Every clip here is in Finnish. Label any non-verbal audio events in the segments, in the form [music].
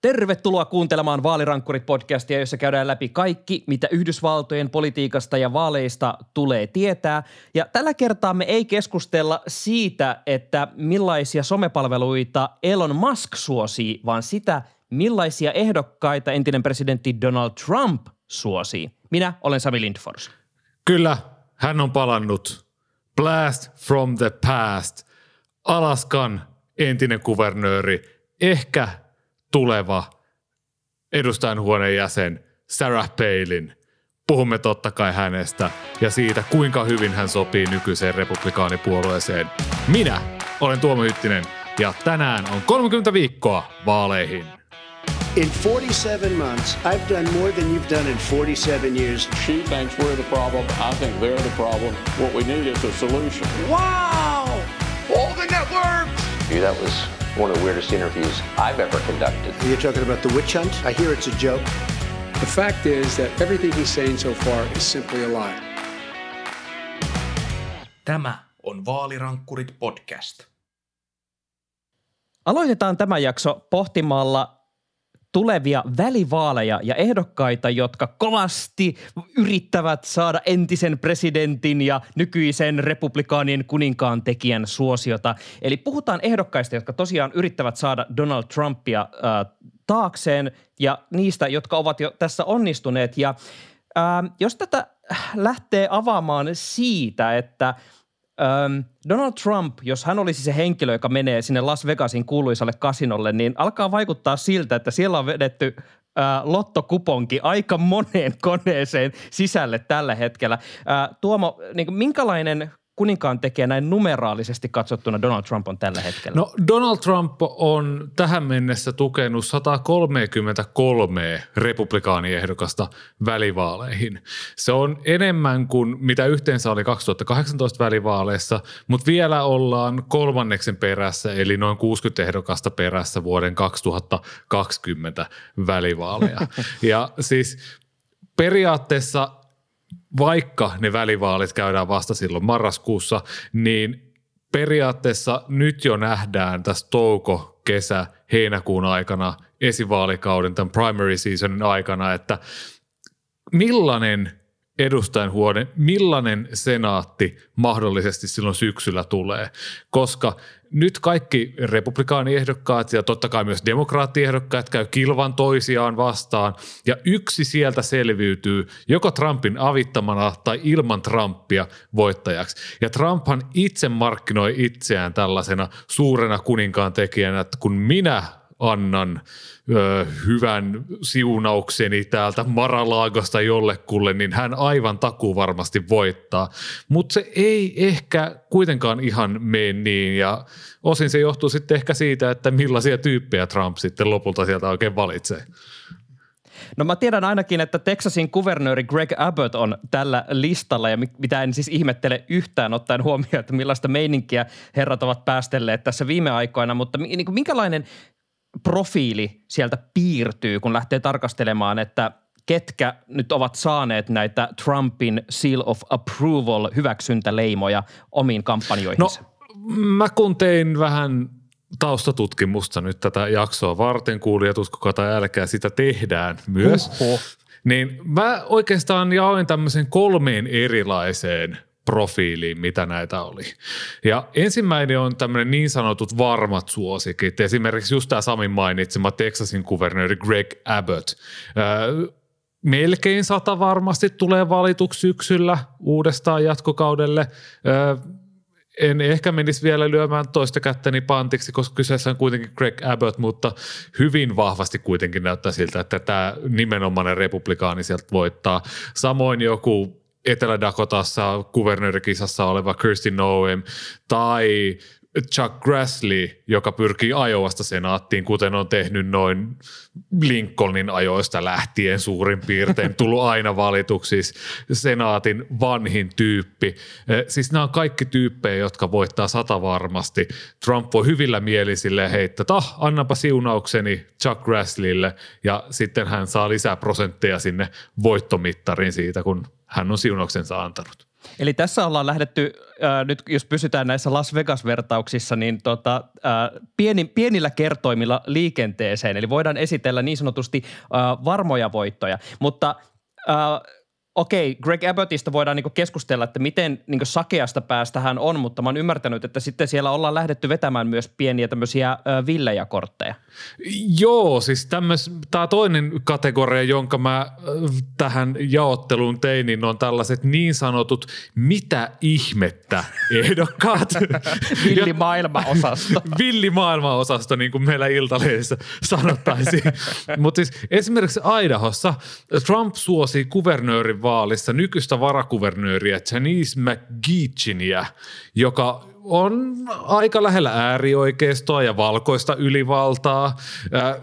Tervetuloa kuuntelemaan Vaalirankkurit-podcastia, jossa käydään läpi kaikki, mitä Yhdysvaltojen politiikasta ja vaaleista tulee tietää. Ja tällä kertaa me ei keskustella siitä, että millaisia somepalveluita Elon Musk suosii, vaan sitä, millaisia ehdokkaita entinen presidentti Donald Trump suosii. Minä olen Sami Lindfors. Kyllä, hän on palannut. Blast from the past. Alaskan entinen kuvernööri, ehkä tuleva edustajanhuoneen jäsen Sarah Palin. Puhumme totta kai hänestä ja siitä, kuinka hyvin hän sopii nykyiseen republikaanipuolueeseen. Minä olen Tuomo Hyttinen ja tänään on 30 viikkoa vaaleihin. In 47 months, I've done more than you've done in 47 years. She thinks we're the problem. I think they're the problem. What we need is a solution. Wow! All the networks! That was one of the weirdest interviews I've ever conducted. You're talking about the witch hunt? I hear it's a joke. The fact is that everything he's saying so far is simply a lie. Tämä on Vaalirankkurit podcast. Aloitetaan tämä jakso pohtimalla tulevia välivaaleja ja ehdokkaita, jotka kovasti yrittävät saada entisen presidentin ja nykyisen republikaanien kuninkaan tekijän suosiota. Eli puhutaan ehdokkaista, jotka tosiaan yrittävät saada Donald Trumpia äh, taakseen ja niistä, jotka ovat jo tässä onnistuneet. Ja äh, jos tätä lähtee avaamaan siitä, että – Öm, Donald Trump, jos hän olisi se henkilö, joka menee sinne Las Vegasin kuuluisalle kasinolle, niin alkaa vaikuttaa siltä, että siellä on vedetty ää, lottokuponki aika moneen koneeseen sisälle tällä hetkellä. Ää, Tuomo, niin kuin, minkälainen kuninkaan tekee näin numeraalisesti katsottuna Donald Trump on tällä hetkellä? No Donald Trump on tähän mennessä tukenut 133 republikaaniehdokasta välivaaleihin. Se on enemmän kuin mitä yhteensä oli 2018 välivaaleissa, mutta vielä ollaan kolmanneksen perässä eli noin 60 ehdokasta perässä vuoden 2020 välivaaleja. [laughs] Ja siis periaatteessa vaikka ne välivaalit käydään vasta silloin marraskuussa, niin periaatteessa nyt jo nähdään tässä touko, kesä, heinäkuun aikana, esivaalikauden, tämän primary seasonin aikana, että millainen edustajan huone, millainen senaatti mahdollisesti silloin syksyllä tulee, koska nyt kaikki republikaaniehdokkaat ja totta kai myös demokraattiehdokkaat käy kilvan toisiaan vastaan ja yksi sieltä selviytyy joko Trumpin avittamana tai ilman Trumpia voittajaksi. Ja Trumphan itse markkinoi itseään tällaisena suurena kuninkaan tekijänä, että kun minä annan ö, hyvän siunaukseni täältä Maralaagosta jollekulle, niin hän aivan takuu varmasti voittaa. Mutta se ei ehkä kuitenkaan ihan mene niin ja osin se johtuu sitten ehkä siitä, että millaisia tyyppejä Trump sitten lopulta sieltä oikein valitsee. No mä tiedän ainakin, että Texasin kuvernööri Greg Abbott on tällä listalla ja mitä en siis ihmettele yhtään ottaen huomioon, että millaista meininkiä herrat ovat päästelleet tässä viime aikoina, mutta niin minkälainen profiili sieltä piirtyy, kun lähtee tarkastelemaan, että ketkä nyt ovat saaneet näitä Trumpin seal of approval hyväksyntäleimoja omiin kampanjoihinsa? No mä kun tein vähän taustatutkimusta nyt tätä jaksoa varten, kuulijat uskokaa tai älkää, sitä tehdään myös. Oho. Niin mä oikeastaan jaoin tämmöisen kolmeen erilaiseen profiiliin, mitä näitä oli. Ja ensimmäinen on tämmöinen niin sanotut varmat suosikit. Esimerkiksi just tämä Samin mainitsema Texasin kuvernööri Greg Abbott. Öö, melkein sata varmasti tulee valituksi syksyllä uudestaan jatkokaudelle. Öö, en ehkä menisi vielä lyömään toista kättäni pantiksi, koska kyseessä on kuitenkin Greg Abbott, mutta hyvin vahvasti kuitenkin näyttää siltä, että tämä nimenomainen republikaani sieltä voittaa. Samoin joku Etelä-Dakotassa kuvernöörikisassa oleva Kirstin Noem tai Chuck Grassley, joka pyrkii Ajovasta senaattiin, kuten on tehnyt noin Lincolnin ajoista lähtien suurin piirtein, tullut aina valituksi, senaatin vanhin tyyppi. Eh, siis nämä on kaikki tyyppejä, jotka voittaa sata varmasti. Trump voi hyvillä mielisille heittää, tah, annapa siunaukseni Chuck Grassleylle, ja sitten hän saa lisää prosentteja sinne voittomittariin siitä, kun hän on siunauksensa antanut. Eli tässä ollaan lähdetty, äh, nyt jos pysytään näissä Las Vegas-vertauksissa, niin tota, äh, pieni, pienillä kertoimilla liikenteeseen. Eli voidaan esitellä niin sanotusti äh, varmoja voittoja. Mutta äh, okei, Greg Abbottista voidaan niinku keskustella, että miten niinku sakeasta päästä hän on, mutta mä oon ymmärtänyt, että sitten siellä ollaan lähdetty vetämään myös pieniä tämmöisiä ö, villejä kortteja. Joo, siis tämä toinen kategoria, jonka mä äh, tähän jaotteluun tein, niin on tällaiset niin sanotut mitä ihmettä ehdokkaat. [laughs] Villi maailmaosasto. [laughs] Villi maailmaosasto, niin kuin meillä Iltalehdessä sanottaisiin. [laughs] Mutta siis esimerkiksi Idahossa Trump suosi kuvernöörin vaalissa nykyistä varakuvernööriä Janice McGeechinia, joka on aika lähellä äärioikeistoa ja valkoista ylivaltaa.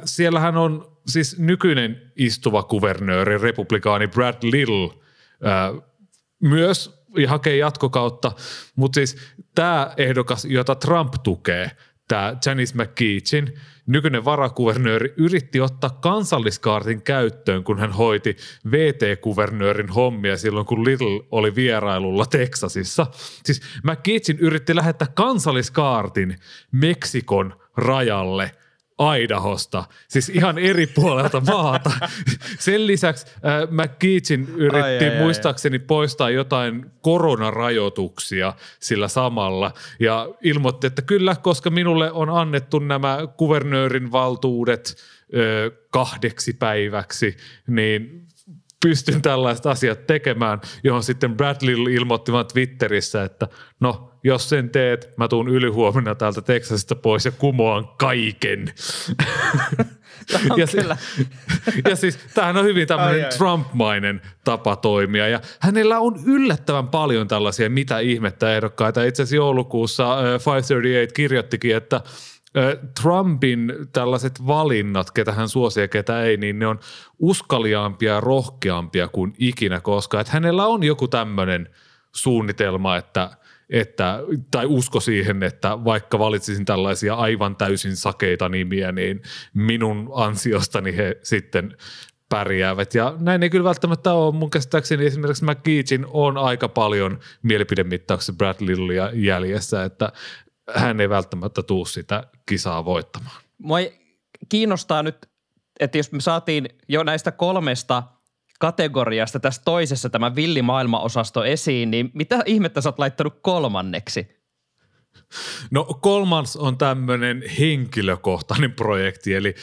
Siellähän on siis nykyinen istuva kuvernööri, republikaani Brad Little, myös ja hakee jatkokautta, mutta siis tämä ehdokas, jota Trump tukee, tämä Janice McKeechin, nykyinen varakuvernööri, yritti ottaa kansalliskaartin käyttöön, kun hän hoiti VT-kuvernöörin hommia silloin, kun Little oli vierailulla Teksasissa. Siis McKeechin yritti lähettää kansalliskaartin Meksikon rajalle – Aidahosta, siis ihan eri puolelta maata. Sen lisäksi äh, McKeechin yritti ai, ai, muistaakseni ai. poistaa jotain koronarajoituksia sillä samalla ja ilmoitti, että kyllä, koska minulle on annettu nämä kuvernöörin valtuudet ö, kahdeksi päiväksi, niin pystyn tällaiset asiat tekemään, johon sitten Bradley ilmoitti Twitterissä, että no, jos sen teet, mä tuun ylihuomenna täältä Teksasista pois ja kumoan kaiken. ja, kyllä. [laughs] ja siis tämähän on hyvin tämmöinen Trump-mainen tapa toimia ja hänellä on yllättävän paljon tällaisia mitä ihmettä ehdokkaita. Itse asiassa joulukuussa 538 kirjoittikin, että – Trumpin tällaiset valinnat, ketä hän suosii ja ketä ei, niin ne on uskaliaampia ja rohkeampia kuin ikinä koska. Että hänellä on joku tämmöinen suunnitelma, että, että, tai usko siihen, että vaikka valitsisin tällaisia aivan täysin sakeita nimiä, niin minun ansiostani he sitten pärjäävät. Ja näin ei kyllä välttämättä ole. Mun käsittääkseni esimerkiksi McGeechin on aika paljon mielipidemittauksia Brad Lillya jäljessä, että hän ei välttämättä tuu sitä kisaa voittamaan. Mua kiinnostaa nyt, että jos me saatiin jo näistä kolmesta kategoriasta tässä toisessa tämä villimaailmaosasto esiin, niin mitä ihmettä sä oot laittanut kolmanneksi? No kolmas on tämmöinen henkilökohtainen projekti, eli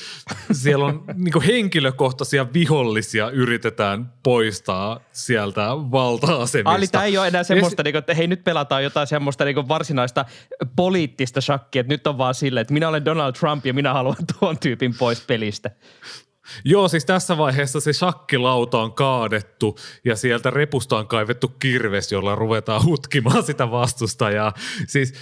siellä on [laughs] niin henkilökohtaisia vihollisia yritetään poistaa sieltä valta-asemista. Ali, tämä ei ole enää semmoista, niin kuin, että hei nyt pelataan jotain semmoista niin varsinaista poliittista shakkia, että nyt on vaan silleen, että minä olen Donald Trump ja minä haluan tuon tyypin pois pelistä. Joo, siis tässä vaiheessa se shakkilauta on kaadettu ja sieltä repusta on kaivettu kirves, jolla ruvetaan hutkimaan sitä vastustajaa. Siis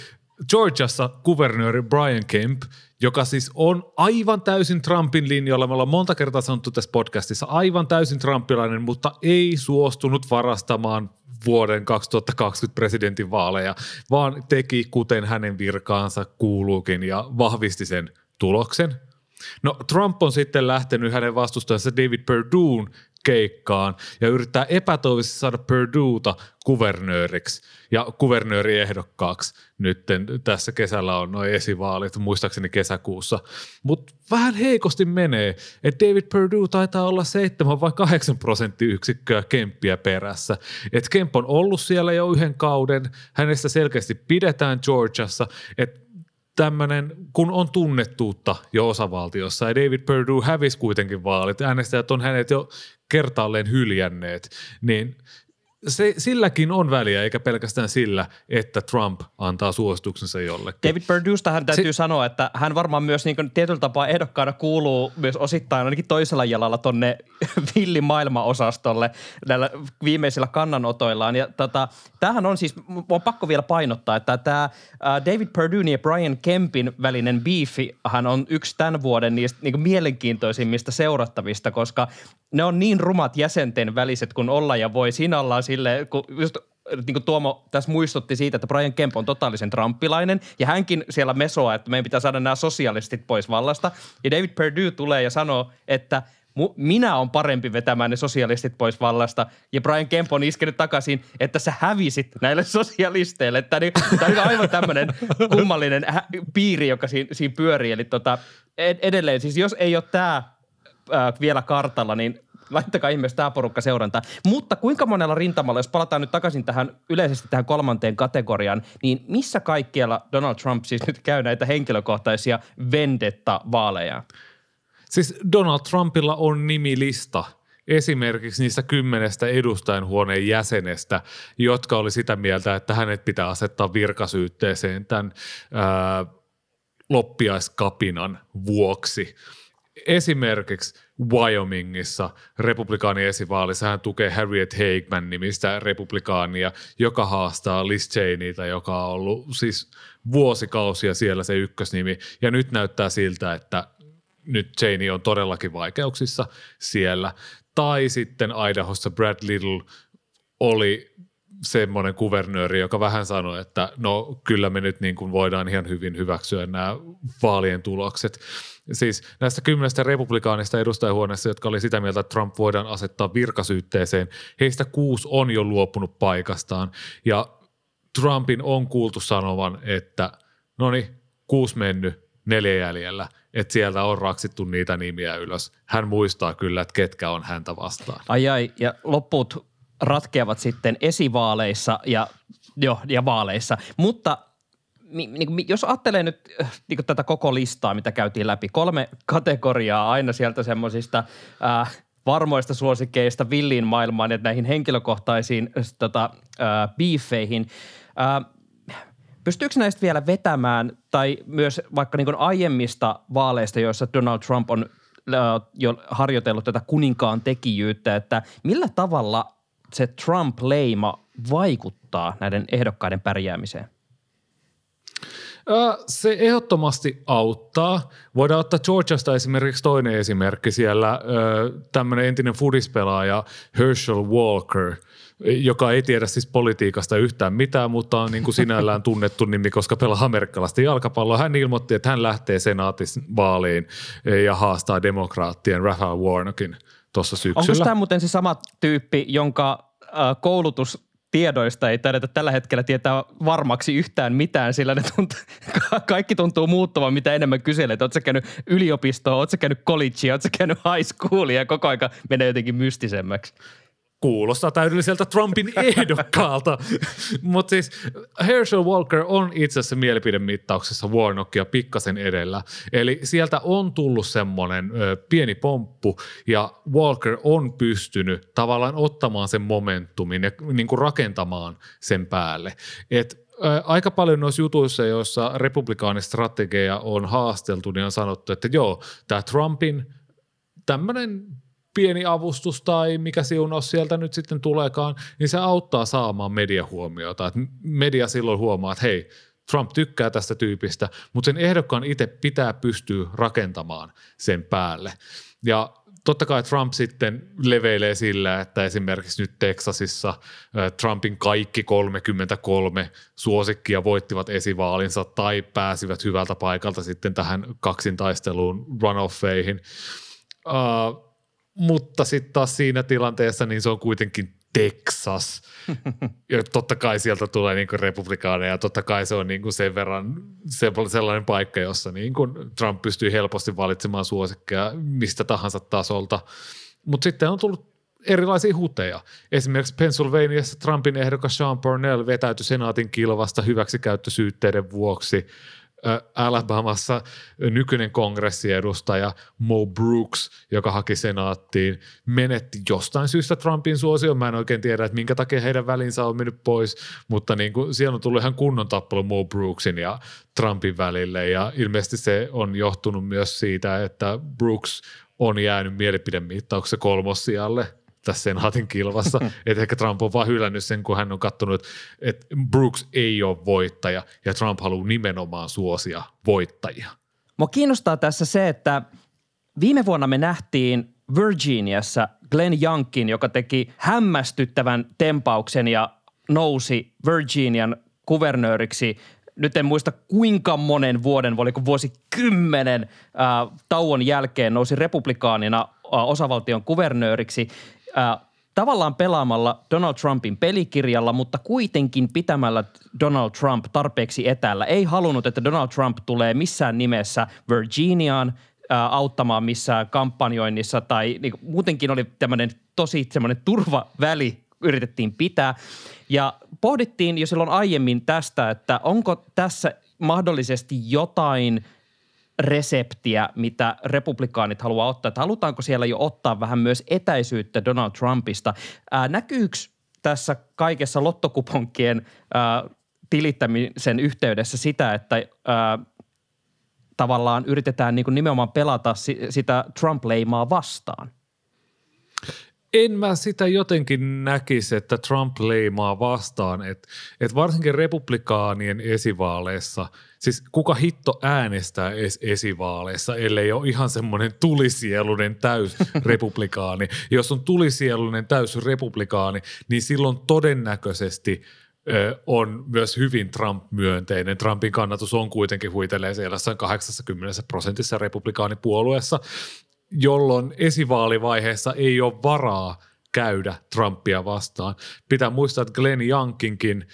Georgiassa kuvernööri Brian Kemp, joka siis on aivan täysin Trumpin linjalla, me ollaan monta kertaa sanottu tässä podcastissa, aivan täysin trumpilainen, mutta ei suostunut varastamaan vuoden 2020 presidentin vaaleja, vaan teki kuten hänen virkaansa kuuluukin ja vahvisti sen tuloksen. No Trump on sitten lähtenyt hänen vastustajansa David Perduun keikkaan ja yrittää epätoivisesti saada Perduuta kuvernööriksi ja kuvernööriehdokkaaksi nyt tässä kesällä on noin esivaalit, muistaakseni kesäkuussa. Mutta vähän heikosti menee, että David Perdue taitaa olla 7 vai 8 prosenttiyksikköä Kemppiä perässä. Et Kemp on ollut siellä jo yhden kauden, hänestä selkeästi pidetään Georgiassa, että tämmöinen, kun on tunnettuutta jo osavaltiossa. Ja David Perdue hävisi kuitenkin vaalit, äänestäjät on hänet jo kertaalleen hyljänneet, niin se, silläkin on väliä, eikä pelkästään sillä, että Trump antaa suosituksensa jollekin. David hän täytyy se, sanoa, että hän varmaan myös niin tietyllä tapaa ehdokkaana kuuluu myös osittain ainakin toisella jalalla tonne [laughs] villi maailmaosastolle näillä viimeisillä kannanotoillaan. Ja tota, tämähän on siis, on pakko vielä painottaa, että tämä David Perdue ja Brian Kempin välinen beefi hän on yksi tämän vuoden niistä niin mielenkiintoisimmista seurattavista, koska ne on niin rumat jäsenten väliset kuin olla ja voi. Siinä ollaan sille, kun just niin kuin Tuomo tässä muistutti siitä, että Brian Kemp on totaalisen trumpilainen ja hänkin siellä mesoa, että meidän pitää saada nämä sosialistit pois vallasta. Ja David Perdue tulee ja sanoo, että minä on parempi vetämään ne sosialistit pois vallasta. Ja Brian Kemp on iskenyt takaisin, että sä hävisit näille sosialisteille. Tämä on, tämä on aivan tämmöinen kummallinen piiri, joka siinä, siinä pyörii. Eli tota, ed- edelleen, siis jos ei ole tämä äh, vielä kartalla, niin laittakaa ihmeessä tämä porukka seurantaa. Mutta kuinka monella rintamalla, jos palataan nyt takaisin tähän yleisesti tähän kolmanteen kategoriaan, niin missä kaikkialla Donald Trump siis nyt käy näitä henkilökohtaisia vendetta-vaaleja? Siis Donald Trumpilla on nimilista esimerkiksi niistä kymmenestä edustajanhuoneen jäsenestä, jotka oli sitä mieltä, että hänet pitää asettaa virkasyytteeseen tämän ää, loppiaiskapinan vuoksi. Esimerkiksi Wyomingissa republikaanin esivaalissa hän tukee Harriet Hageman nimistä republikaania, joka haastaa Liz Cheneytä, joka on ollut siis vuosikausia siellä se ykkösnimi. Ja nyt näyttää siltä, että nyt Cheney on todellakin vaikeuksissa siellä. Tai sitten Idahossa Brad Little oli semmoinen kuvernööri, joka vähän sanoi, että no kyllä me nyt niin kuin voidaan ihan hyvin hyväksyä nämä vaalien tulokset. Siis näistä kymmenestä republikaanista edustajahuoneessa, jotka oli sitä mieltä, että Trump voidaan asettaa virkasyytteeseen, heistä kuusi on jo luopunut paikastaan. Ja Trumpin on kuultu sanovan, että no niin, kuusi mennyt, neljä jäljellä, että sieltä on raksittu niitä nimiä ylös. Hän muistaa kyllä, että ketkä on häntä vastaan. Ai ai, ja loput ratkeavat sitten esivaaleissa ja, jo, ja vaaleissa. Mutta niin, jos ajattelee nyt niin tätä koko listaa, mitä käytiin läpi, kolme kategoriaa aina sieltä semmoisista äh, varmoista suosikeista villiin maailmaan ja näihin henkilökohtaisiin tota, äh, biifeihin. Äh, pystyykö näistä vielä vetämään tai myös vaikka niin aiemmista vaaleista, joissa Donald Trump on äh, jo harjoitellut tätä kuninkaan tekijyyttä, että millä tavalla se Trump-leima vaikuttaa näiden ehdokkaiden pärjäämiseen? Se ehdottomasti auttaa. Voidaan ottaa Georgiasta esimerkiksi toinen esimerkki siellä, tämmöinen entinen fudispelaaja Herschel Walker, joka ei tiedä siis politiikasta yhtään mitään, mutta on niin kuin sinällään tunnettu nimi, koska pelaa amerikkalaista jalkapalloa. Hän ilmoitti, että hän lähtee senaatisvaaliin ja haastaa demokraattien Raphael Warnockin tuossa syksyllä. Onko tämä muuten se sama tyyppi, jonka koulutus tiedoista ei taidetä tällä hetkellä tietää varmaksi yhtään mitään, sillä ne tuntuu, [laughs] kaikki tuntuu muuttuvan, mitä enemmän kyselet. Oletko käynyt yliopistoa, oletko käynyt collegea, oletko käynyt high schoolia ja koko aika menee jotenkin mystisemmäksi kuulostaa täydelliseltä Trumpin [laughs] ehdokkaalta. Mutta siis Herschel Walker on itse asiassa mielipidemittauksessa Warnockia pikkasen edellä. Eli sieltä on tullut semmoinen ö, pieni pomppu ja Walker on pystynyt tavallaan ottamaan sen momentumin ja niin kuin rakentamaan sen päälle. Et aika paljon noissa jutuissa, joissa republikaanistrategia on haasteltu, niin on sanottu, että joo, tämä Trumpin tämmöinen pieni avustus tai mikä siunaus sieltä nyt sitten tuleekaan, niin se auttaa saamaan mediahuomiota. Et media silloin huomaa, että hei, Trump tykkää tästä tyypistä, mutta sen ehdokkaan itse pitää pystyä rakentamaan sen päälle. Ja totta kai Trump sitten leveilee sillä, että esimerkiksi nyt Teksasissa Trumpin kaikki 33 suosikkia voittivat esivaalinsa tai pääsivät hyvältä paikalta sitten tähän kaksintaisteluun runoffeihin. Uh, mutta sitten taas siinä tilanteessa niin se on kuitenkin Texas. [laughs] Ja totta kai sieltä tulee niin republikaaneja, totta kai se on niin sen verran se, sellainen paikka, jossa niin Trump pystyy helposti valitsemaan suosikkeja mistä tahansa tasolta. Mutta sitten on tullut erilaisia huteja. Esimerkiksi Pennsylvaniassa Trumpin ehdokas Sean Parnell vetäytyi senaatin kilvasta hyväksikäyttösyytteiden vuoksi – Alabamassa nykyinen kongressiedustaja Mo Brooks, joka haki senaattiin, menetti jostain syystä Trumpin suosion. Mä en oikein tiedä, että minkä takia heidän välinsä on mennyt pois, mutta niin kuin, siellä on tullut ihan kunnon tappelu Mo Brooksin ja Trumpin välille ja ilmeisesti se on johtunut myös siitä, että Brooks on jäänyt mielipidemittauksessa kolmossijalle – tässä senaatin kilvassa. [laughs] että ehkä Trump on vaan hylännyt sen, kun hän on katsonut, että Brooks ei ole voittaja ja Trump haluaa nimenomaan suosia voittajia. Mua kiinnostaa tässä se, että viime vuonna me nähtiin Virginiassa Glenn Youngkin, joka teki hämmästyttävän tempauksen ja nousi Virginian kuvernööriksi nyt en muista kuinka monen vuoden, oliko vuosi kymmenen äh, tauon jälkeen nousi republikaanina osavaltion kuvernööriksi tavallaan pelaamalla Donald Trumpin pelikirjalla, mutta kuitenkin pitämällä Donald Trump tarpeeksi etäällä. Ei halunnut, että Donald Trump tulee missään nimessä Virginiaan auttamaan missään kampanjoinnissa tai niin muutenkin oli tämmöinen tosi semmoinen turvaväli yritettiin pitää. Ja pohdittiin jo silloin aiemmin tästä, että onko tässä mahdollisesti jotain reseptiä, mitä republikaanit haluaa ottaa. Että halutaanko siellä jo ottaa vähän myös etäisyyttä Donald Trumpista? Ää, näkyykö tässä kaikessa lottokuponkien ää, tilittämisen yhteydessä sitä, että ää, tavallaan yritetään niin kuin nimenomaan pelata sitä Trump-leimaa vastaan? En mä sitä jotenkin näkisi, että Trump leimaa vastaan, että et varsinkin republikaanien esivaaleissa, siis kuka hitto äänestää edes esivaaleissa, ellei ole ihan semmoinen tulisielunen täys [laughs] republikaani. Jos on tulisielunen täys republikaani, niin silloin todennäköisesti on myös hyvin Trump-myönteinen. Trumpin kannatus on kuitenkin huitelee siellä 80 prosentissa republikaanipuolueessa jolloin esivaalivaiheessa ei ole varaa käydä Trumpia vastaan. Pitää muistaa, että Glenn Youngkinkin,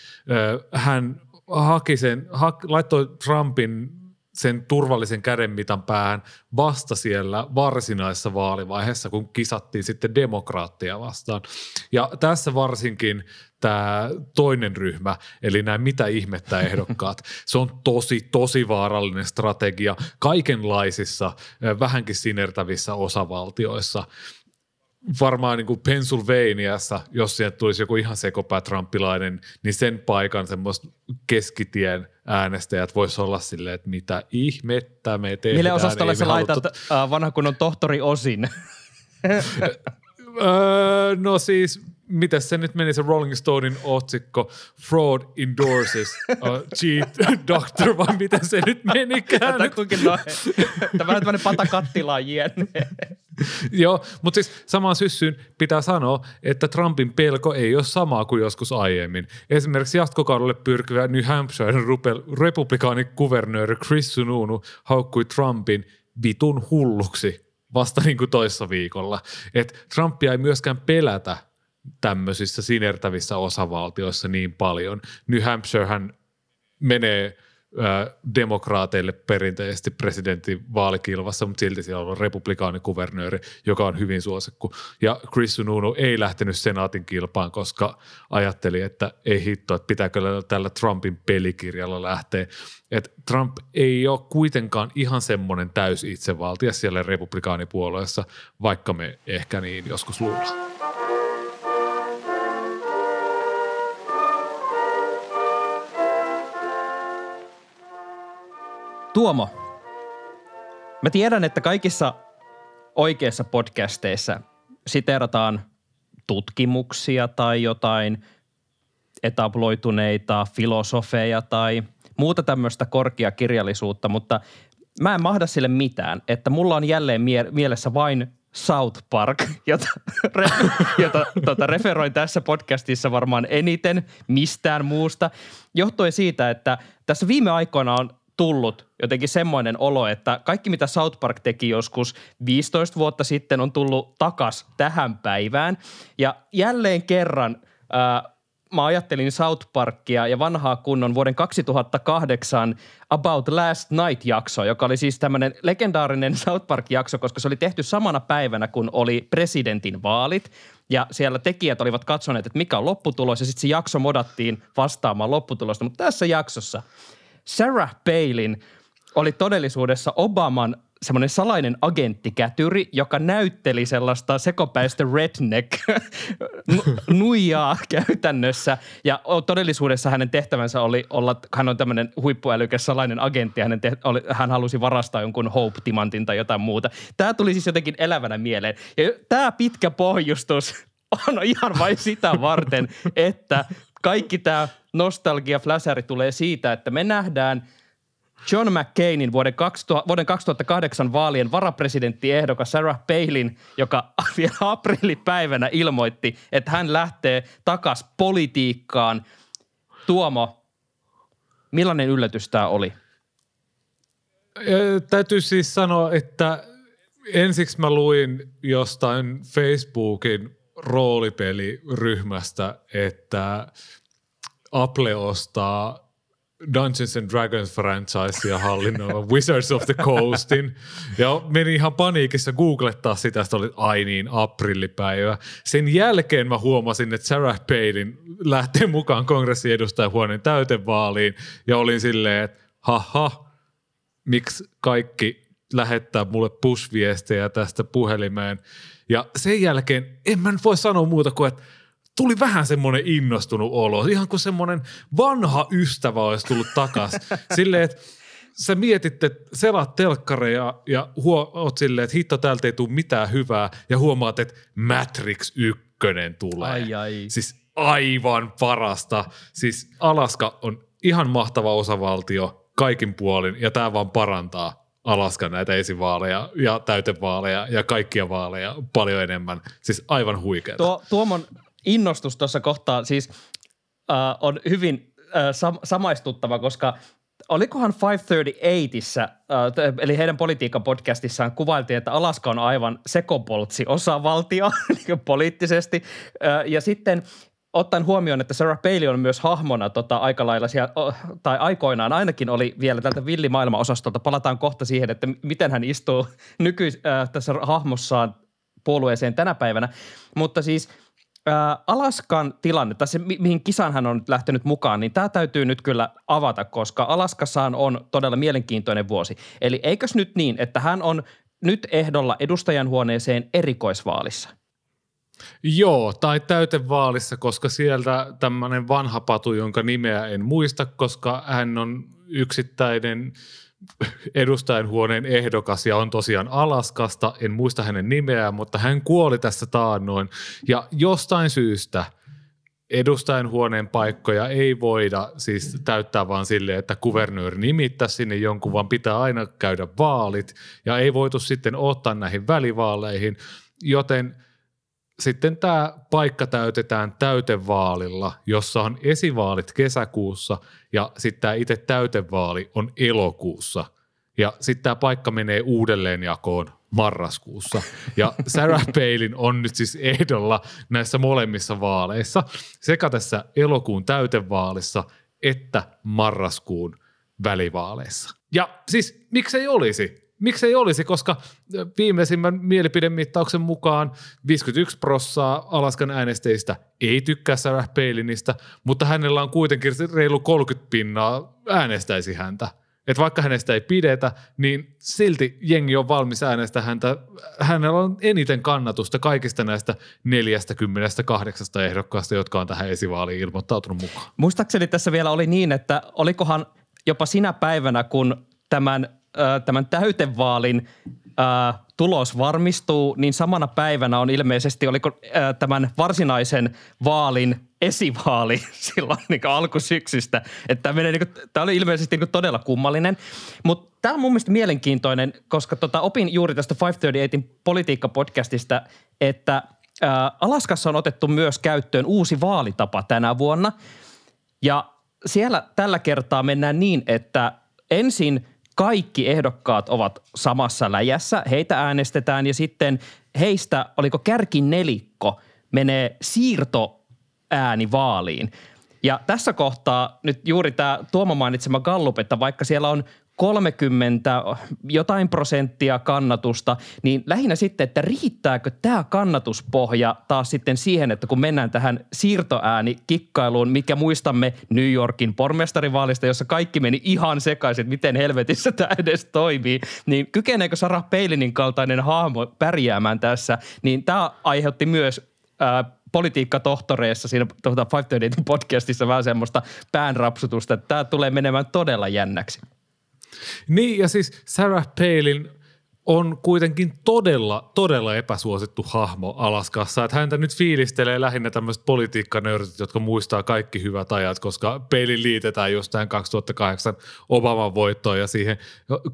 hän haki sen, ha, laittoi Trumpin sen turvallisen kädenmitan päähän vasta siellä varsinaisessa vaalivaiheessa, kun kisattiin sitten demokraattia vastaan. Ja tässä varsinkin tämä toinen ryhmä, eli nämä mitä ihmettä ehdokkaat, [laughs] se on tosi, tosi vaarallinen strategia kaikenlaisissa vähänkin sinertävissä osavaltioissa varmaan niin kuin Pennsylvaniassa, jos sieltä tulisi joku ihan sekopää trumpilainen, niin sen paikan semmoista keskitien äänestäjät voisi olla silleen, että mitä ihmettä me tehdään. Mille osastolle sä laitat uh, vanha kunnon tohtori Osin? [laughs] öö, no siis mitä se nyt meni se Rolling Stonein otsikko, Fraud endorses uh, cheat [laughs] doctor, vai miten se nyt menikään? Tämä on tämmöinen patakattila [laughs] [laughs] Joo, mutta siis samaan syssyyn pitää sanoa, että Trumpin pelko ei ole samaa kuin joskus aiemmin. Esimerkiksi jatkokaudelle pyrkivä New Hampshiren republikaanikuvernööri Chris Sununu haukkui Trumpin vitun hulluksi vasta niin kuin toissa viikolla. Et Trumpia ei myöskään pelätä tämmöisissä sinertävissä osavaltioissa niin paljon. New Hampshirehän menee demokraateille perinteisesti presidentin vaalikilvassa, mutta silti siellä on republikaanikuvernööri, joka on hyvin suosikku. Ja Chris Sununu ei lähtenyt senaatin kilpaan, koska ajatteli, että ei hitto, että pitääkö tällä Trumpin pelikirjalla lähteä. Et Trump ei ole kuitenkaan ihan semmoinen täys itsevaltia siellä republikaanipuolueessa, vaikka me ehkä niin joskus luullaan. Tuomo, mä tiedän, että kaikissa oikeissa podcasteissa siterataan tutkimuksia tai jotain etabloituneita filosofeja tai muuta tämmöistä korkeakirjallisuutta, mutta mä en mahda sille mitään, että mulla on jälleen mie- mielessä vain South Park, [laughs] jota, re, jota tota, referoin tässä podcastissa varmaan eniten mistään muusta, johtuen siitä, että tässä viime aikoina on tullut jotenkin semmoinen olo, että kaikki mitä South Park teki joskus 15 vuotta sitten on tullut takas tähän päivään. Ja jälleen kerran ää, mä ajattelin South Parkia ja vanhaa kunnon vuoden 2008 About Last Night-jakso, joka oli siis tämmöinen legendaarinen [laughs] South Park-jakso, koska se oli tehty samana päivänä, kun oli presidentin vaalit. Ja siellä tekijät olivat katsoneet, että mikä on lopputulos, ja sitten se jakso modattiin vastaamaan lopputulosta. Mutta tässä jaksossa – Sarah Palin oli todellisuudessa Obaman semmoinen salainen agenttikätyri, joka näytteli sellaista sekopäistä redneck nuijaa käytännössä. Ja todellisuudessa hänen tehtävänsä oli olla, hän on tämmöinen huippuälykäs salainen agentti, hänen te, oli, hän halusi varastaa jonkun Hope-timantin tai jotain muuta. Tämä tuli siis jotenkin elävänä mieleen. Ja tämä pitkä pohjustus on ihan vain sitä varten, että kaikki tämä nostalgia-fläsäri tulee siitä, että me nähdään John McCainin vuoden, 2000, vuoden 2008 vaalien varapresidenttiehdokas Sarah Palin, joka [laughs] vielä aprillipäivänä ilmoitti, että hän lähtee takas politiikkaan. Tuomo, millainen yllätys tämä oli? Täytyy siis sanoa, että ensiksi mä luin jostain Facebookin roolipeliryhmästä, että Apple ostaa Dungeons and Dragons franchisea hallinnoiva [laughs] Wizards of the Coastin. Ja meni ihan paniikissa googlettaa sitä, että oli ai niin, aprillipäivä. Sen jälkeen mä huomasin, että Sarah Palin lähtee mukaan kongressiedustajahuoneen täytevaaliin ja olin silleen, että haha, miksi kaikki lähettää mulle push-viestejä tästä puhelimeen. Ja sen jälkeen en mä nyt voi sanoa muuta kuin, että tuli vähän semmoinen innostunut olo. Ihan kuin semmoinen vanha ystävä olisi tullut takaisin. [laughs] Silleen, että sä mietit, että selaat telkkareja ja huo, oot silleen, että hitto täältä ei tule mitään hyvää ja huomaat, että Matrix 1 tulee. Ai, ai. Siis aivan parasta. Siis Alaska on ihan mahtava osavaltio kaikin puolin ja tämä vaan parantaa Alaskan näitä esivaaleja ja täytevaaleja ja kaikkia vaaleja paljon enemmän. Siis aivan huikeaa. Tuo, Tuomon innostus tuossa kohtaa siis äh, on hyvin äh, sam- samaistuttava, koska olikohan 538issä, äh, eli heidän politiikan podcastissaan kuvailtiin, että Alaska on aivan sekopoltsi osavaltio [laughs] niin poliittisesti. Äh, ja sitten ottaen huomioon, että Sarah Palin on myös hahmona tota, aika lailla siellä, tai aikoinaan ainakin oli vielä tältä villimaailma-osastolta. Palataan kohta siihen, että miten hän istuu nykyis, äh, tässä hahmossaan puolueeseen tänä päivänä. Mutta siis – Alaskan tilanne, tai se mi- mihin kisan hän on nyt lähtenyt mukaan, niin tämä täytyy nyt kyllä avata, koska Alaskassaan on todella mielenkiintoinen vuosi. Eli eikös nyt niin, että hän on nyt ehdolla edustajanhuoneeseen erikoisvaalissa? Joo, tai täytevaalissa, koska sieltä tämmöinen vanha patu, jonka nimeä en muista, koska hän on yksittäinen edustajanhuoneen ehdokas ja on tosiaan Alaskasta, en muista hänen nimeään, mutta hän kuoli tässä taannoin. Ja jostain syystä edustajanhuoneen paikkoja ei voida siis täyttää vaan silleen, että kuvernööri nimittää sinne jonkun, vaan pitää aina käydä vaalit. Ja ei voitu sitten ottaa näihin välivaaleihin, joten – sitten tämä paikka täytetään täytevaalilla, jossa on esivaalit kesäkuussa ja sitten tämä itse täytevaali on elokuussa. Ja sitten tämä paikka menee uudelleenjakoon marraskuussa. Ja [laughs] Sarah Palin on nyt siis ehdolla näissä molemmissa vaaleissa, sekä tässä elokuun täytevaalissa että marraskuun välivaaleissa. Ja siis miksei olisi? Miksei olisi, koska viimeisimmän mielipidemittauksen mukaan 51 prossaa Alaskan äänestäjistä ei tykkää Sarah Palinista, mutta hänellä on kuitenkin reilu 30 pinnaa äänestäisi häntä. Että vaikka hänestä ei pidetä, niin silti jengi on valmis äänestää häntä. Hänellä on eniten kannatusta kaikista näistä 48 ehdokkaasta, jotka on tähän esivaaliin ilmoittautunut mukaan. Muistaakseni tässä vielä oli niin, että olikohan jopa sinä päivänä, kun tämän tämän täytevaalin tulos varmistuu, niin samana päivänä on ilmeisesti, oliko tämän varsinaisen vaalin esivaali [laughs] silloin niin alkusyksystä. Että tämä, niin kuin, tämä oli ilmeisesti niin todella kummallinen. Mutta tämä on mun mielestä mielenkiintoinen, koska tota, opin juuri tästä 538 politiikka-podcastista, että ää, Alaskassa on otettu myös käyttöön uusi vaalitapa tänä vuonna. Ja siellä tällä kertaa mennään niin, että ensin – kaikki ehdokkaat ovat samassa läjässä, heitä äänestetään ja sitten heistä, oliko kärki nelikko, menee siirto ääni vaaliin. Ja tässä kohtaa nyt juuri tämä Tuomo mainitsema Gallup, että vaikka siellä on 30 jotain prosenttia kannatusta, niin lähinnä sitten, että riittääkö tämä kannatuspohja taas sitten siihen, että kun mennään tähän siirtoääni kikkailuun, mikä muistamme New Yorkin pormestarivaalista, jossa kaikki meni ihan sekaisin, miten helvetissä tämä edes toimii, niin kykeneekö Sarah Palinin kaltainen hahmo pärjäämään tässä, niin tämä aiheutti myös ää, politiikkatohtoreissa siinä tuota 538 podcastissa vähän semmoista päänrapsutusta, että tämä tulee menemään todella jännäksi. Niin, ja siis Sarah Palin on kuitenkin todella, todella epäsuosittu hahmo Alaskassa. Että häntä nyt fiilistelee lähinnä tämmöiset politiikkanörtit, jotka muistaa kaikki hyvät ajat, koska Palin liitetään just tähän 2008 Obaman voittoon ja siihen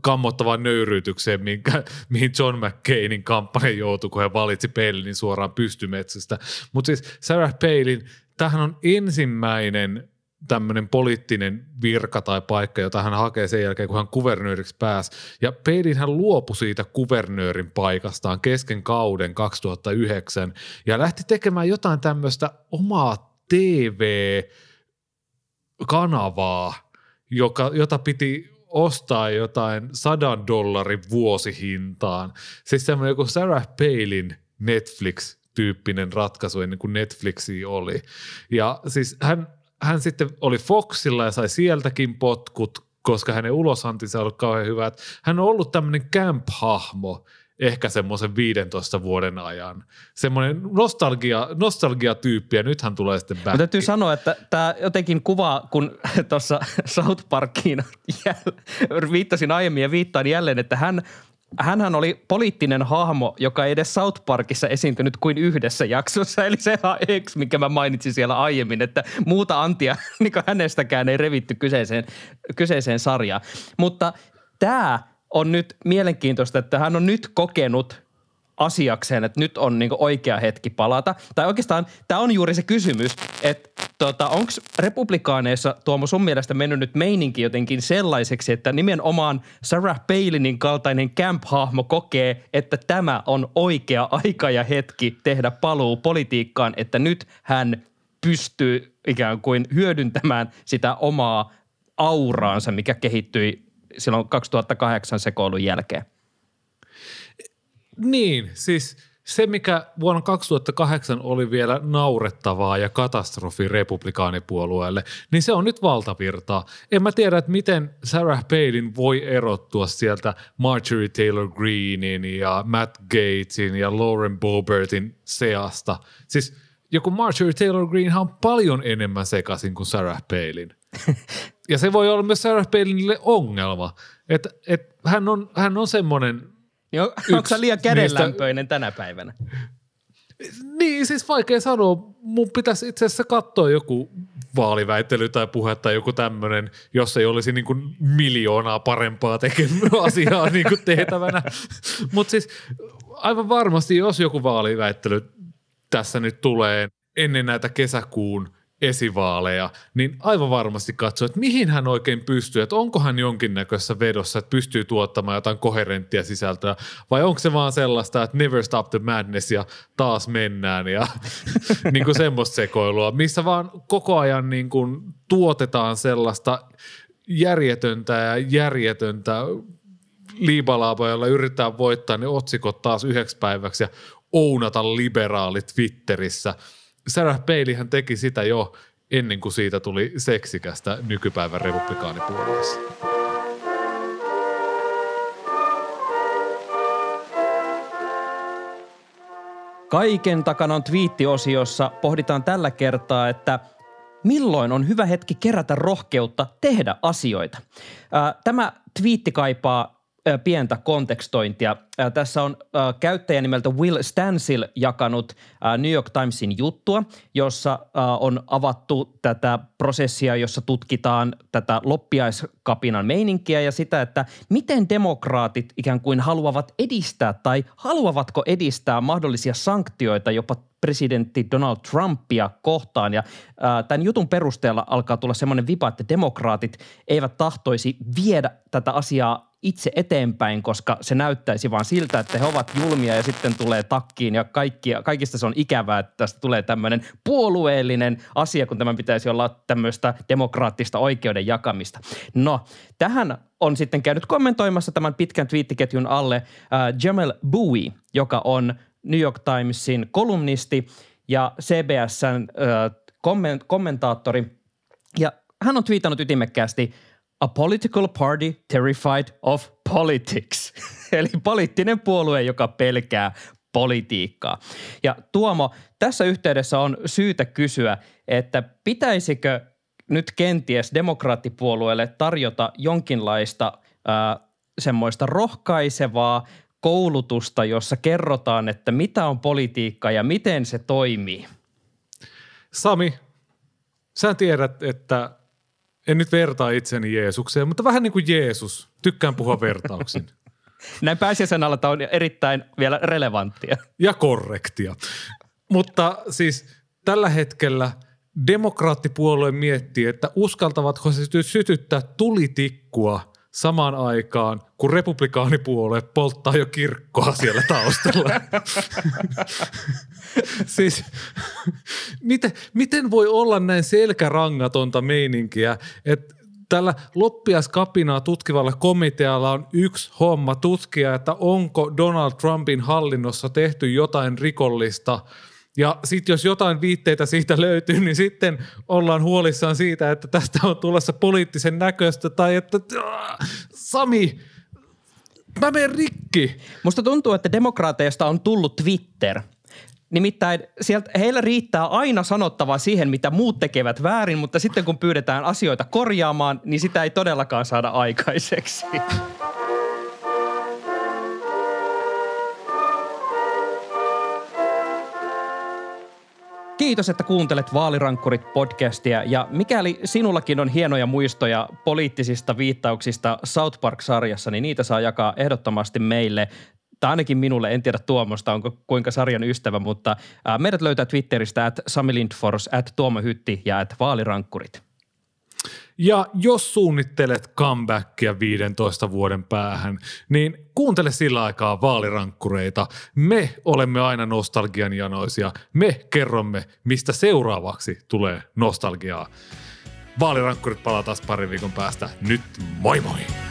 kammottavaan nöyryytykseen, minkä, mihin John McCainin kampanja joutui, kun hän valitsi Palinin suoraan pystymetsästä. Mutta siis Sarah Palin, tähän on ensimmäinen tämmöinen poliittinen virka tai paikka, jota hän hakee sen jälkeen, kun hän kuvernööriksi pääsi. Ja Palin hän luopui siitä kuvernöörin paikastaan kesken kauden 2009 ja lähti tekemään jotain tämmöistä omaa TV-kanavaa, joka, jota piti ostaa jotain sadan dollarin vuosihintaan. Siis semmoinen joku Sarah Palin Netflix-tyyppinen ratkaisu ennen kuin Netflixi oli. Ja siis hän, hän sitten oli Foxilla ja sai sieltäkin potkut, koska hänen ulosantinsa oli kauhean hyvä. Hän on ollut tämmöinen camp-hahmo, ehkä semmoisen 15 vuoden ajan. Semmoinen nostalgia, nostalgia-tyyppi ja nythän tulee sitten back. täytyy sanoa, että tämä jotenkin kuvaa, kun [laughs] tuossa South Parkiin [laughs] viittasin aiemmin ja viittaan jälleen, että hän Hänhän oli poliittinen hahmo, joka ei edes South Parkissa esiintynyt kuin yhdessä jaksossa. Eli se X, mikä mä mainitsin siellä aiemmin, että muuta antia [laughs] niin hänestäkään ei revitty kyseiseen, kyseiseen sarjaan. Mutta tämä on nyt mielenkiintoista, että hän on nyt kokenut asiakseen, että nyt on niin oikea hetki palata. Tai oikeastaan tämä on juuri se kysymys, että tota, onko republikaaneissa Tuomo sun mielestä mennyt nyt meininki jotenkin sellaiseksi, että nimenomaan Sarah Palinin kaltainen camp-hahmo kokee, että tämä on oikea aika ja hetki tehdä paluu politiikkaan, että nyt hän pystyy ikään kuin hyödyntämään sitä omaa auraansa, mikä kehittyi silloin 2008 sekoilun jälkeen. Niin, siis se mikä vuonna 2008 oli vielä naurettavaa ja katastrofi republikaanipuolueelle, niin se on nyt valtavirtaa. En mä tiedä, että miten Sarah Palin voi erottua sieltä Marjorie Taylor Greenin ja Matt Gatesin ja Lauren Bobertin seasta. Siis joku Marjorie Taylor Green on paljon enemmän sekaisin kuin Sarah Palin. [laughs] ja se voi olla myös Sarah Palinille ongelma, että et hän on, hän on semmoinen Joo, onko sä liian kädenlämpöinen niistä... tänä päivänä? Niin, siis vaikea sanoa. Mun pitäisi itse asiassa katsoa joku vaaliväittely tai puhe tai joku tämmöinen, jos ei olisi niin kuin miljoonaa parempaa tekemään [laughs] asiaa niin kuin tehtävänä. Mutta siis aivan varmasti, jos joku vaaliväittely tässä nyt tulee ennen näitä kesäkuun – esivaaleja, niin aivan varmasti katsoo, että mihin hän oikein pystyy, että onko hän jonkinnäköisessä vedossa, että pystyy tuottamaan jotain koherenttia sisältöä, vai onko se vaan sellaista, että never stop the madness ja taas mennään ja [laughs] niin kuin semmoista sekoilua, missä vaan koko ajan niin kuin tuotetaan sellaista järjetöntä ja järjetöntä liibalaapa, jolla yritetään voittaa ne otsikot taas yhdeksi päiväksi ja ounata liberaalit Twitterissä – Sarah Paleyhän teki sitä jo ennen kuin siitä tuli seksikästä nykypäivän republikaanipuolueessa. Kaiken takana on twiittiosiossa pohditaan tällä kertaa, että milloin on hyvä hetki kerätä rohkeutta tehdä asioita. Tämä twiitti kaipaa pientä kontekstointia. Tässä on käyttäjä nimeltä Will Stansil jakanut New York Timesin juttua, jossa on avattu tätä prosessia, jossa tutkitaan tätä loppiaiskapinan meininkiä ja sitä, että miten demokraatit ikään kuin haluavat edistää tai haluavatko edistää mahdollisia sanktioita jopa presidentti Donald Trumpia kohtaan. Ja ää, tämän jutun perusteella alkaa tulla semmoinen vipa, että demokraatit eivät tahtoisi viedä tätä asiaa itse eteenpäin, koska se näyttäisi vaan siltä, että he ovat julmia ja sitten tulee takkiin ja kaikki, kaikista se on ikävää, että tästä tulee tämmöinen puolueellinen asia, kun tämän pitäisi olla tämmöistä demokraattista oikeuden jakamista. No, tähän on sitten käynyt kommentoimassa tämän pitkän twiittiketjun alle äh, Jamel Bowie, joka on New York Timesin kolumnisti ja CBSn kommentaattori. Ja hän on twiitannut ytimekkäästi – A political party terrified of politics. [laughs] Eli poliittinen puolue, joka pelkää politiikkaa. Ja Tuomo, tässä yhteydessä on syytä kysyä, että pitäisikö nyt kenties demokraattipuolueelle tarjota jonkinlaista äh, semmoista rohkaisevaa koulutusta, jossa kerrotaan, että mitä on politiikka ja miten se toimii? Sami, sä tiedät, että en nyt vertaa itseni Jeesukseen, mutta vähän niin kuin Jeesus. Tykkään puhua vertauksin. [laughs] Näin pääsiäisen alla on erittäin vielä relevanttia. Ja korrektia. Mutta siis tällä hetkellä demokraattipuolue miettii, että uskaltavatko se sytyttää tulitikkua samaan aikaan, kun republikaanipuolue polttaa jo kirkkoa siellä taustalla. [laughs] siis miten, miten voi olla näin selkärangatonta meininkiä, että tällä loppiaskapinaa tutkivalla komitealla on yksi homma tutkia, että onko Donald Trumpin hallinnossa tehty jotain rikollista – ja sitten jos jotain viitteitä siitä löytyy, niin sitten ollaan huolissaan siitä, että tästä on tulossa poliittisen näköistä tai että Sami, mä menen rikki. Musta tuntuu, että demokraateista on tullut Twitter. Nimittäin sieltä, heillä riittää aina sanottavaa siihen, mitä muut tekevät väärin, mutta sitten kun pyydetään asioita korjaamaan, niin sitä ei todellakaan saada aikaiseksi. Kiitos, että kuuntelet Vaalirankkurit podcastia ja mikäli sinullakin on hienoja muistoja poliittisista viittauksista South Park-sarjassa, niin niitä saa jakaa ehdottomasti meille tai ainakin minulle, en tiedä Tuomosta, onko kuinka sarjan ystävä, mutta meidät löytää Twitteristä at Sami Lindfors, at Tuomo Hytti ja at Vaalirankkurit. Ja jos suunnittelet comebackia 15 vuoden päähän, niin kuuntele sillä aikaa vaalirankkureita. Me olemme aina nostalgian janoisia. Me kerromme, mistä seuraavaksi tulee nostalgiaa. Vaalirankkurit palaa taas parin viikon päästä. Nyt moi moi!